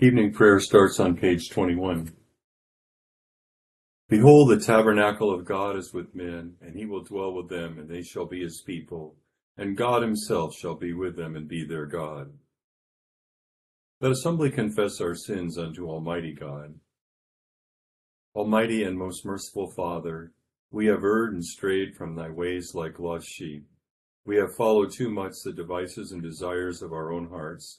Evening prayer starts on page 21. Behold, the tabernacle of God is with men, and he will dwell with them, and they shall be his people, and God himself shall be with them and be their God. Let us humbly confess our sins unto Almighty God. Almighty and most merciful Father, we have erred and strayed from thy ways like lost sheep. We have followed too much the devices and desires of our own hearts.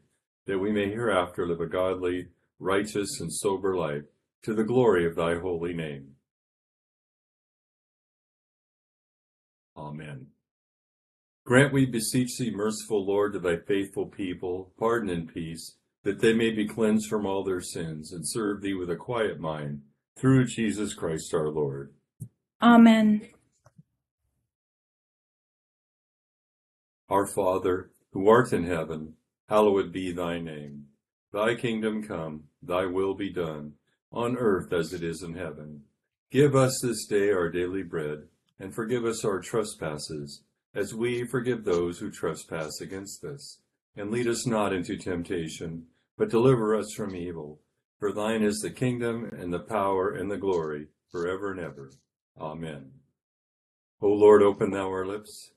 that we may hereafter live a godly, righteous, and sober life, to the glory of thy holy name. Amen. Grant, we beseech thee, merciful Lord, to thy faithful people, pardon and peace, that they may be cleansed from all their sins, and serve thee with a quiet mind, through Jesus Christ our Lord. Amen. Our Father, who art in heaven, hallowed be thy name. Thy kingdom come, thy will be done, on earth as it is in heaven. Give us this day our daily bread, and forgive us our trespasses, as we forgive those who trespass against us. And lead us not into temptation, but deliver us from evil. For thine is the kingdom, and the power, and the glory, for ever and ever. Amen. O Lord, open thou our lips.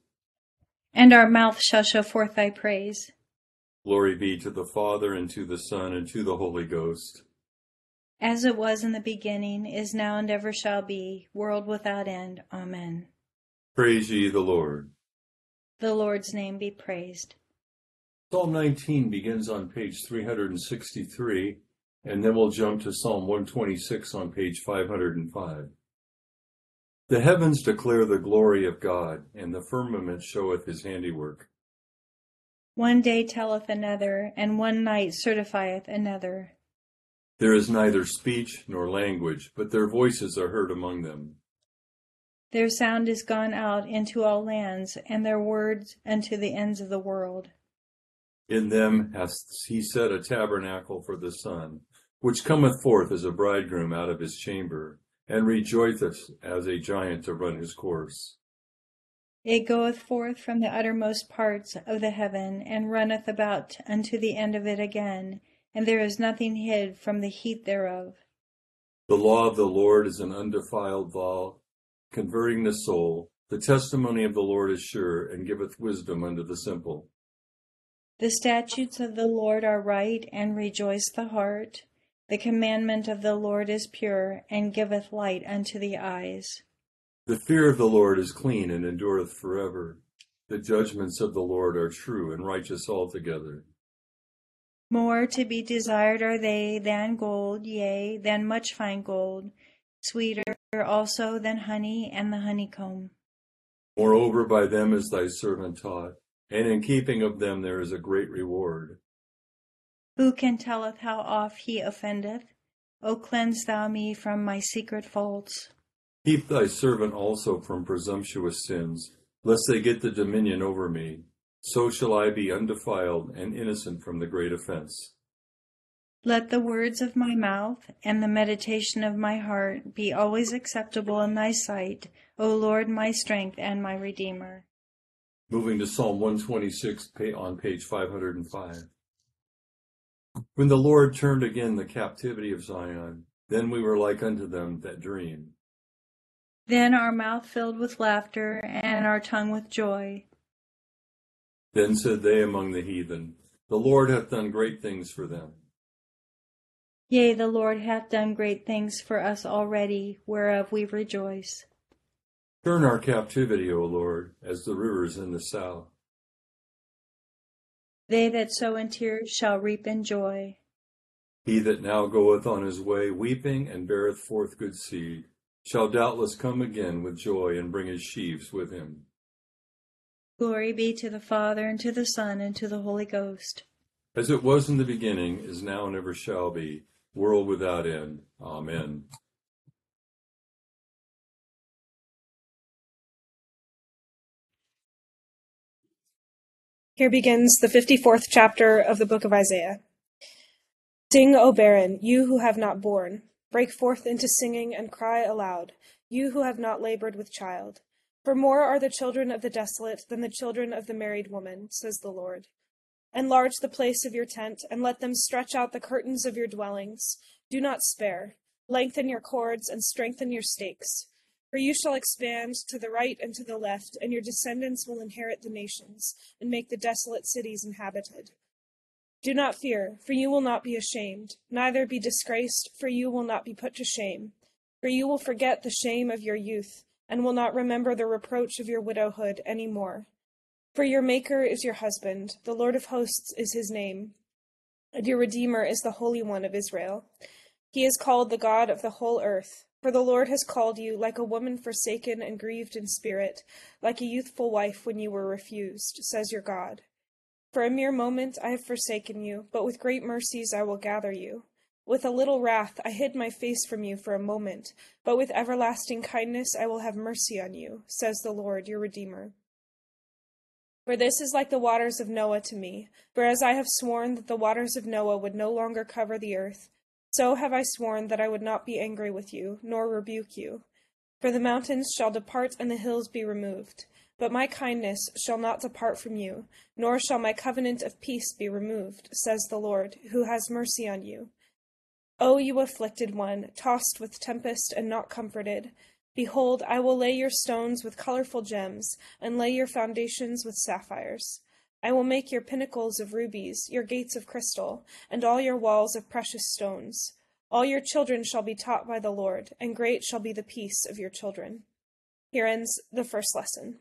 And our mouth shall show forth thy praise. Glory be to the Father, and to the Son, and to the Holy Ghost. As it was in the beginning, is now, and ever shall be, world without end. Amen. Praise ye the Lord. The Lord's name be praised. Psalm 19 begins on page 363, and then we'll jump to Psalm 126 on page 505. The heavens declare the glory of God, and the firmament showeth his handiwork. One day telleth another, and one night certifieth another. There is neither speech nor language, but their voices are heard among them. Their sound is gone out into all lands, and their words unto the ends of the world. In them hath he set a tabernacle for the sun, which cometh forth as a bridegroom out of his chamber, and rejoiceth as a giant to run his course. It goeth forth from the uttermost parts of the heaven, and runneth about unto the end of it again, and there is nothing hid from the heat thereof. The law of the Lord is an undefiled law, converting the soul. The testimony of the Lord is sure, and giveth wisdom unto the simple. The statutes of the Lord are right, and rejoice the heart. The commandment of the Lord is pure, and giveth light unto the eyes. The fear of the Lord is clean and endureth forever. The judgments of the Lord are true and righteous altogether. More to be desired are they than gold, yea, than much fine gold, sweeter also than honey and the honeycomb. Moreover, by them is thy servant taught, and in keeping of them there is a great reward. Who can telleth how oft he offendeth? O cleanse thou me from my secret faults. Keep thy servant also from presumptuous sins, lest they get the dominion over me. So shall I be undefiled and innocent from the great offense. Let the words of my mouth and the meditation of my heart be always acceptable in thy sight, O Lord, my strength and my Redeemer. Moving to Psalm 126 on page 505. When the Lord turned again the captivity of Zion, then we were like unto them that dream. Then our mouth filled with laughter, and our tongue with joy. Then said they among the heathen, The Lord hath done great things for them. Yea, the Lord hath done great things for us already, whereof we rejoice. Turn our captivity, O Lord, as the rivers in the south. They that sow in tears shall reap in joy. He that now goeth on his way weeping and beareth forth good seed shall doubtless come again with joy and bring his sheaves with him. Glory be to the Father, and to the Son, and to the Holy Ghost. As it was in the beginning, is now, and ever shall be, world without end. Amen. Here begins the 54th chapter of the book of Isaiah. Sing, O barren, you who have not borne. Break forth into singing and cry aloud, you who have not labored with child. For more are the children of the desolate than the children of the married woman, says the Lord. Enlarge the place of your tent, and let them stretch out the curtains of your dwellings. Do not spare. Lengthen your cords and strengthen your stakes. For you shall expand to the right and to the left, and your descendants will inherit the nations, and make the desolate cities inhabited. Do not fear, for you will not be ashamed, neither be disgraced, for you will not be put to shame. For you will forget the shame of your youth, and will not remember the reproach of your widowhood any more. For your Maker is your husband, the Lord of hosts is his name, and your Redeemer is the Holy One of Israel. He is called the God of the whole earth. For the Lord has called you like a woman forsaken and grieved in spirit, like a youthful wife when you were refused, says your God. For a mere moment I have forsaken you, but with great mercies I will gather you. With a little wrath I hid my face from you for a moment, but with everlasting kindness I will have mercy on you, says the Lord your Redeemer. For this is like the waters of Noah to me, for as I have sworn that the waters of Noah would no longer cover the earth, so have I sworn that I would not be angry with you, nor rebuke you. For the mountains shall depart and the hills be removed. But my kindness shall not depart from you, nor shall my covenant of peace be removed, says the Lord, who has mercy on you. O you afflicted one, tossed with tempest and not comforted, behold, I will lay your stones with colorful gems, and lay your foundations with sapphires. I will make your pinnacles of rubies, your gates of crystal, and all your walls of precious stones. All your children shall be taught by the Lord, and great shall be the peace of your children. Here ends the first lesson.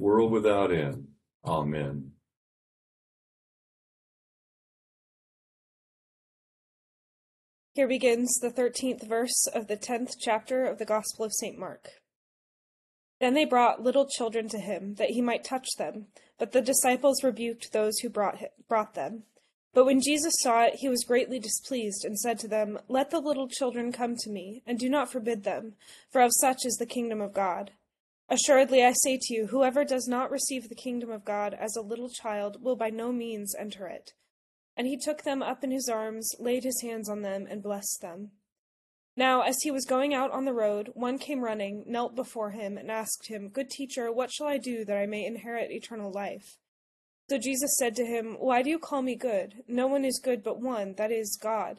world without end. Amen. Here begins the 13th verse of the 10th chapter of the Gospel of St. Mark. Then they brought little children to him, that he might touch them. But the disciples rebuked those who brought, him, brought them. But when Jesus saw it, he was greatly displeased, and said to them, Let the little children come to me, and do not forbid them, for of such is the kingdom of God. Assuredly I say to you, whoever does not receive the kingdom of God as a little child will by no means enter it. And he took them up in his arms, laid his hands on them, and blessed them. Now, as he was going out on the road, one came running, knelt before him, and asked him, Good teacher, what shall I do that I may inherit eternal life? So Jesus said to him, Why do you call me good? No one is good but one, that is, God.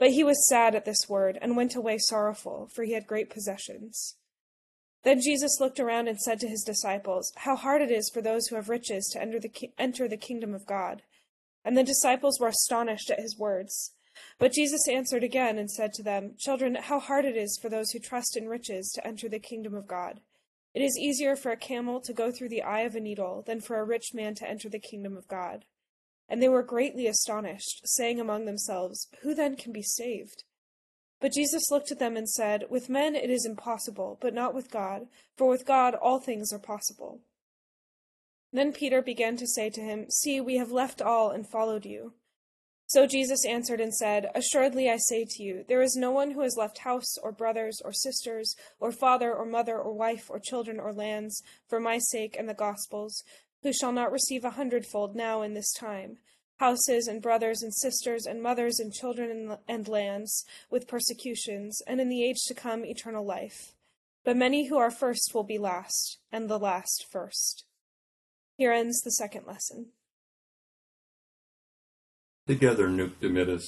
But he was sad at this word, and went away sorrowful, for he had great possessions. Then Jesus looked around and said to his disciples, How hard it is for those who have riches to enter the, ki- enter the kingdom of God. And the disciples were astonished at his words. But Jesus answered again and said to them, Children, how hard it is for those who trust in riches to enter the kingdom of God. It is easier for a camel to go through the eye of a needle than for a rich man to enter the kingdom of God. And they were greatly astonished, saying among themselves, Who then can be saved? But Jesus looked at them and said, With men it is impossible, but not with God, for with God all things are possible. Then Peter began to say to him, See, we have left all and followed you. So Jesus answered and said, Assuredly I say to you, there is no one who has left house, or brothers, or sisters, or father, or mother, or wife, or children, or lands, for my sake and the gospel's, who shall not receive a hundredfold now in this time houses, and brothers, and sisters, and mothers, and children, and, and lands, with persecutions, and in the age to come eternal life. But many who are first will be last, and the last first. Here ends the second lesson. Together, Dimittis.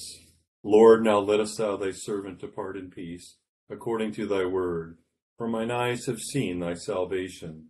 Lord, now lettest thou thy servant depart in peace, according to thy word. For mine eyes have seen thy salvation,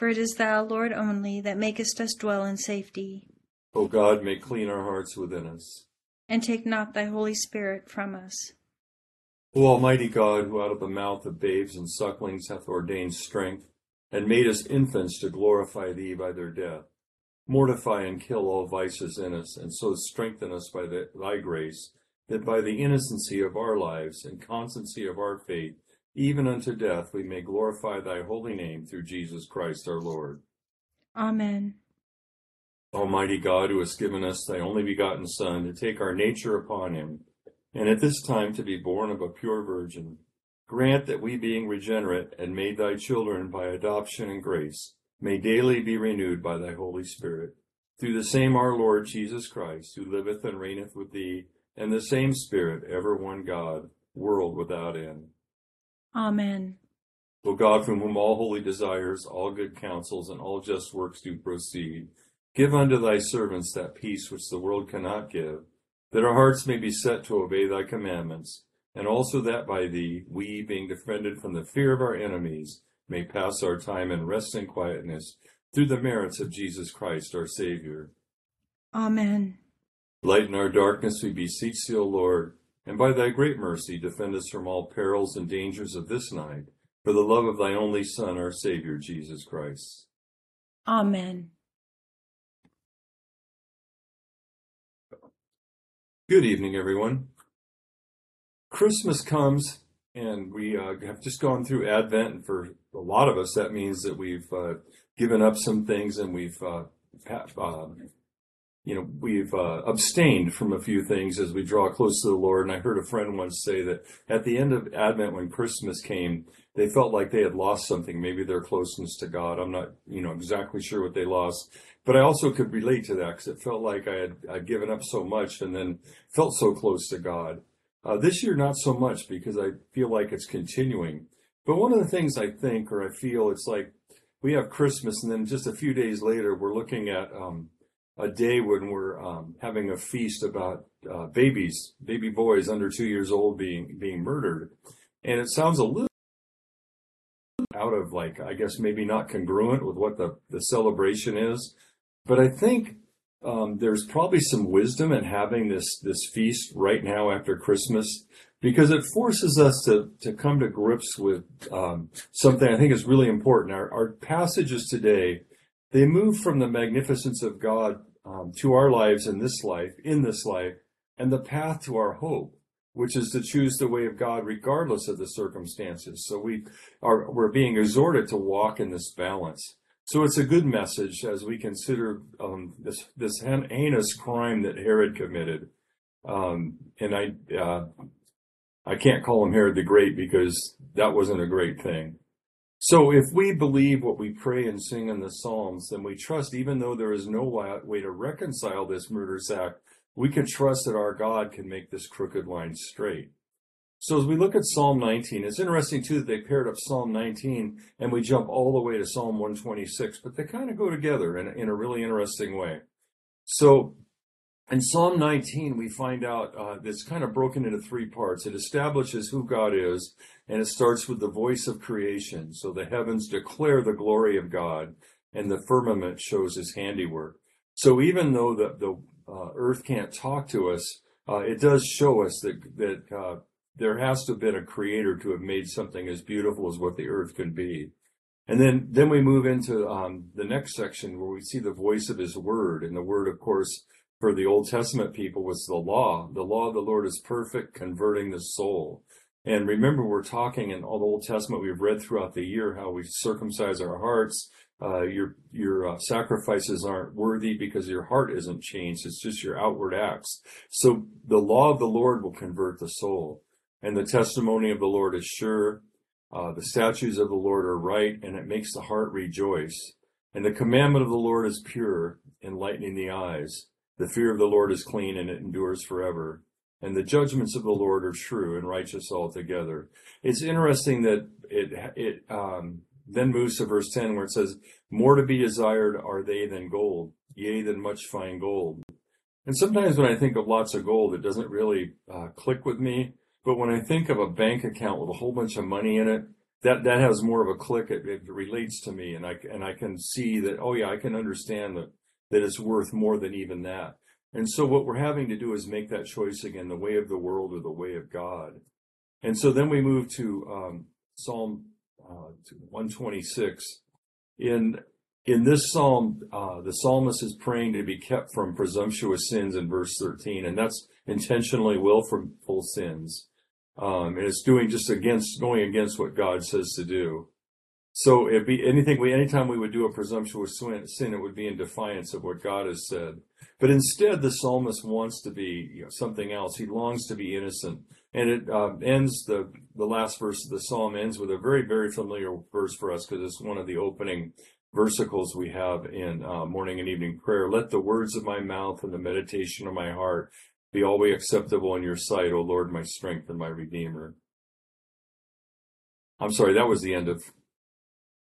For it is thou, Lord only, that makest us dwell in safety. O God, may clean our hearts within us. And take not thy Holy Spirit from us. O Almighty God, who out of the mouth of babes and sucklings hath ordained strength, and made us infants to glorify thee by their death, mortify and kill all vices in us, and so strengthen us by the, thy grace, that by the innocency of our lives and constancy of our faith, even unto death, we may glorify thy holy name through Jesus Christ our Lord. Amen. Almighty God, who hast given us thy only begotten Son to take our nature upon him, and at this time to be born of a pure virgin, grant that we, being regenerate and made thy children by adoption and grace, may daily be renewed by thy Holy Spirit. Through the same our Lord Jesus Christ, who liveth and reigneth with thee, and the same Spirit, ever one God, world without end. Amen. O God, from whom all holy desires, all good counsels, and all just works do proceed, give unto thy servants that peace which the world cannot give, that our hearts may be set to obey thy commandments, and also that by thee, we, being defended from the fear of our enemies, may pass our time in rest and quietness, through the merits of Jesus Christ our Savior. Amen. Lighten our darkness, we beseech thee, O Lord, and by thy great mercy defend us from all perils and dangers of this night, for the love of thy only Son, our Savior, Jesus Christ. Amen. Good evening, everyone. Christmas comes, and we uh, have just gone through Advent, and for a lot of us, that means that we've uh, given up some things and we've, uh, uh, you know, we've uh, abstained from a few things as we draw close to the Lord. And I heard a friend once say that at the end of Advent, when Christmas came, they felt like they had lost something, maybe their closeness to God. I'm not, you know, exactly sure what they lost, but I also could relate to that because it felt like I had I'd given up so much and then felt so close to God. Uh, this year, not so much because I feel like it's continuing. But one of the things I think or I feel it's like we have Christmas and then just a few days later we're looking at um, a day when we're um, having a feast about uh, babies, baby boys under two years old being being murdered, and it sounds a little out of like I guess maybe not congruent with what the the celebration is, but I think um, there's probably some wisdom in having this this feast right now after Christmas because it forces us to to come to grips with um, something I think is really important. Our, our passages today they move from the magnificence of God um, to our lives in this life, in this life, and the path to our hope, which is to choose the way of God regardless of the circumstances. So we are we're being exhorted to walk in this balance. So it's a good message as we consider um, this this heinous crime that Herod committed. Um, and I uh, I can't call him Herod the Great because that wasn't a great thing. So if we believe what we pray and sing in the Psalms, then we trust, even though there is no way to reconcile this murderous act, we can trust that our God can make this crooked line straight. So as we look at Psalm 19, it's interesting too that they paired up Psalm 19 and we jump all the way to Psalm 126, but they kind of go together in, in a really interesting way. So in Psalm 19, we find out uh, it's kind of broken into three parts. It establishes who God is, and it starts with the voice of creation. So the heavens declare the glory of God, and the firmament shows his handiwork. So even though the, the uh, earth can't talk to us, uh, it does show us that, that uh, there has to have been a creator to have made something as beautiful as what the earth can be. And then, then we move into um, the next section where we see the voice of his word. And the word, of course, for the Old Testament people was the law. The law of the Lord is perfect, converting the soul. And remember, we're talking in all the Old Testament we've read throughout the year how we circumcise our hearts. Uh, your your uh, sacrifices aren't worthy because your heart isn't changed. It's just your outward acts. So the law of the Lord will convert the soul. And the testimony of the Lord is sure. Uh, the statutes of the Lord are right, and it makes the heart rejoice. And the commandment of the Lord is pure, enlightening the eyes. The fear of the Lord is clean, and it endures forever. And the judgments of the Lord are true and righteous altogether. It's interesting that it it um, then moves to verse ten, where it says, "More to be desired are they than gold, yea, than much fine gold." And sometimes when I think of lots of gold, it doesn't really uh, click with me. But when I think of a bank account with a whole bunch of money in it, that that has more of a click. It, it relates to me, and I and I can see that. Oh yeah, I can understand that that it's worth more than even that. And so what we're having to do is make that choice again: the way of the world or the way of God. And so then we move to um, Psalm uh, 126. In in this psalm, uh, the psalmist is praying to be kept from presumptuous sins in verse 13, and that's intentionally willful sins. Um, and it's doing just against, going against what God says to do. So it'd be anything we, anytime we would do a presumptuous sin, it would be in defiance of what God has said. But instead, the psalmist wants to be you know, something else. He longs to be innocent. And it uh, ends, the, the last verse of the psalm ends with a very, very familiar verse for us because it's one of the opening versicles we have in uh, morning and evening prayer. Let the words of my mouth and the meditation of my heart be always acceptable in your sight, O Lord, my strength and my redeemer. I'm sorry, that was the end of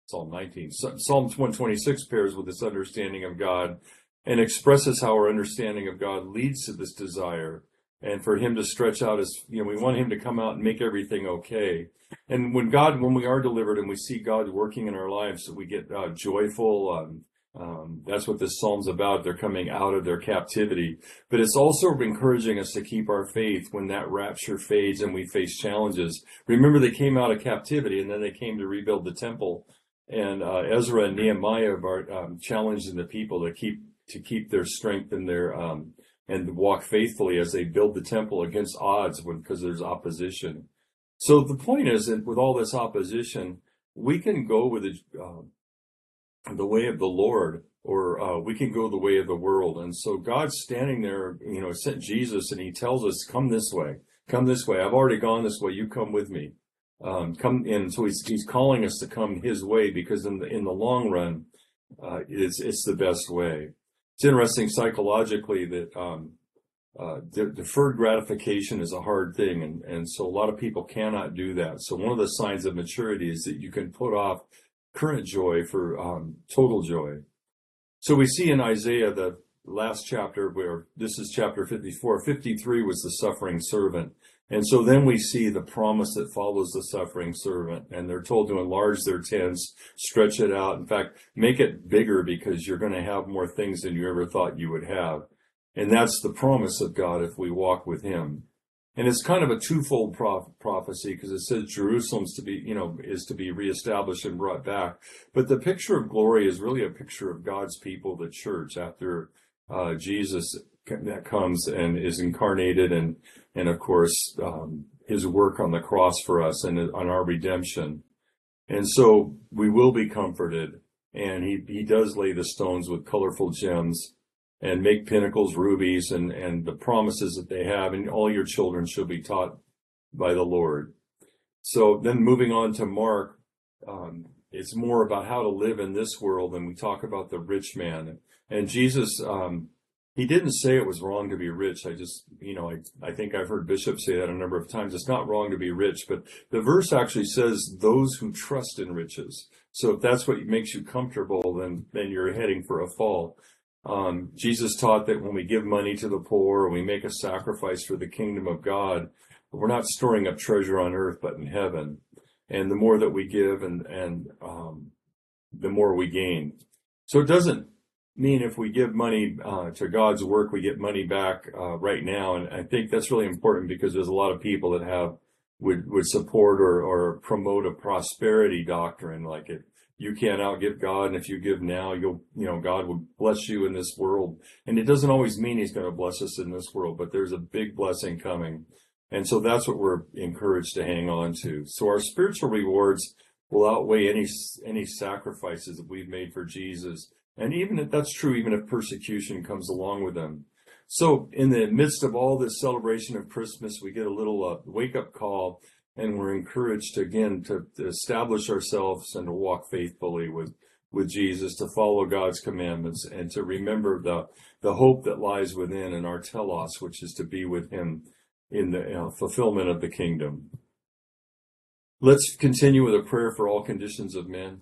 Psalm 19. Psalm 126 pairs with this understanding of God and expresses how our understanding of God leads to this desire and for him to stretch out his, you know, we want him to come out and make everything okay. And when God, when we are delivered and we see God working in our lives, we get uh, joyful, um, um, that's what this psalm's about. They're coming out of their captivity. But it's also encouraging us to keep our faith when that rapture fades and we face challenges. Remember, they came out of captivity and then they came to rebuild the temple. And uh, Ezra and Nehemiah are um, challenging the people to keep to keep their strength and their um, and walk faithfully as they build the temple against odds because there's opposition. So the point is that with all this opposition, we can go with the, uh, the way of the Lord, or uh, we can go the way of the world. And so God's standing there, you know, sent Jesus, and He tells us, "Come this way, come this way. I've already gone this way. You come with me. Um, come." And so He's He's calling us to come His way because in the in the long run, uh, it's it's the best way. It's interesting psychologically that um, uh, de- deferred gratification is a hard thing, and and so a lot of people cannot do that. So one of the signs of maturity is that you can put off current joy for um, total joy. So we see in Isaiah, the last chapter, where this is chapter 54, 53 was the suffering servant. And so then we see the promise that follows the suffering servant, and they're told to enlarge their tents, stretch it out. In fact, make it bigger because you're going to have more things than you ever thought you would have. And that's the promise of God if we walk with Him. And it's kind of a twofold prof- prophecy because it says Jerusalem's to be, you know, is to be reestablished and brought back. But the picture of glory is really a picture of God's people, the church, after uh, Jesus that comes and is incarnated and and of course um, his work on the cross for us and on our redemption. And so we will be comforted and he he does lay the stones with colorful gems and make pinnacles rubies and and the promises that they have and all your children shall be taught by the lord. So then moving on to mark um, it's more about how to live in this world and we talk about the rich man. And jesus um, he didn't say it was wrong to be rich. I just, you know, I, I think I've heard bishops say that a number of times. It's not wrong to be rich, but the verse actually says those who trust in riches. So if that's what makes you comfortable, then, then you're heading for a fall. Um, Jesus taught that when we give money to the poor, or we make a sacrifice for the kingdom of God, we're not storing up treasure on earth, but in heaven. And the more that we give and, and, um, the more we gain. So it doesn't mean if we give money uh, to God's work, we get money back uh, right now. And I think that's really important because there's a lot of people that have would would support or or promote a prosperity doctrine like it. You can't outgive God, and if you give now, you'll you know God will bless you in this world. And it doesn't always mean He's going to bless us in this world, but there's a big blessing coming. And so that's what we're encouraged to hang on to. So our spiritual rewards will outweigh any any sacrifices that we've made for Jesus and even if that's true, even if persecution comes along with them. So in the midst of all this celebration of Christmas, we get a little uh, wake up call and we're encouraged to, again to, to establish ourselves and to walk faithfully with, with Jesus, to follow God's commandments and to remember the, the hope that lies within and our telos, which is to be with him in the uh, fulfillment of the kingdom. Let's continue with a prayer for all conditions of men.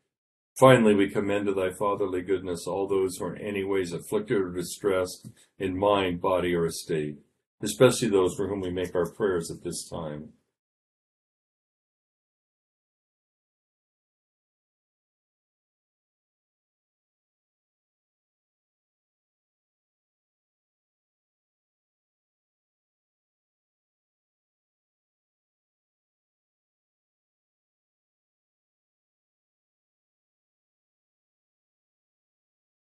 Finally, we commend to thy fatherly goodness all those who are in any ways afflicted or distressed in mind, body, or estate, especially those for whom we make our prayers at this time.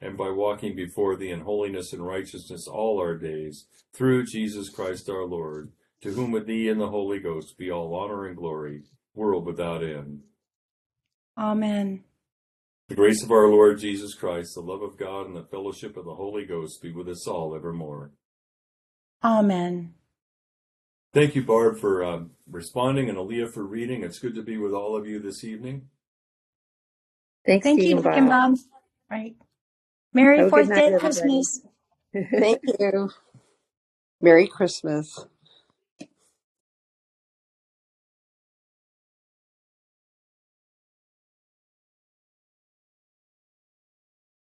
and by walking before thee in holiness and righteousness all our days, through Jesus Christ our Lord, to whom with thee and the Holy Ghost be all honor and glory, world without end. Amen. The grace of our Lord Jesus Christ, the love of God, and the fellowship of the Holy Ghost be with us all evermore. Amen. Thank you, Barb, for um, responding, and Aaliyah for reading. It's good to be with all of you this evening. Thanks, Thank Deacon you, Deacon Bob. Bob. Right. Merry Have a good Fourth night, Day of everybody. Christmas. Thank you. Merry Christmas.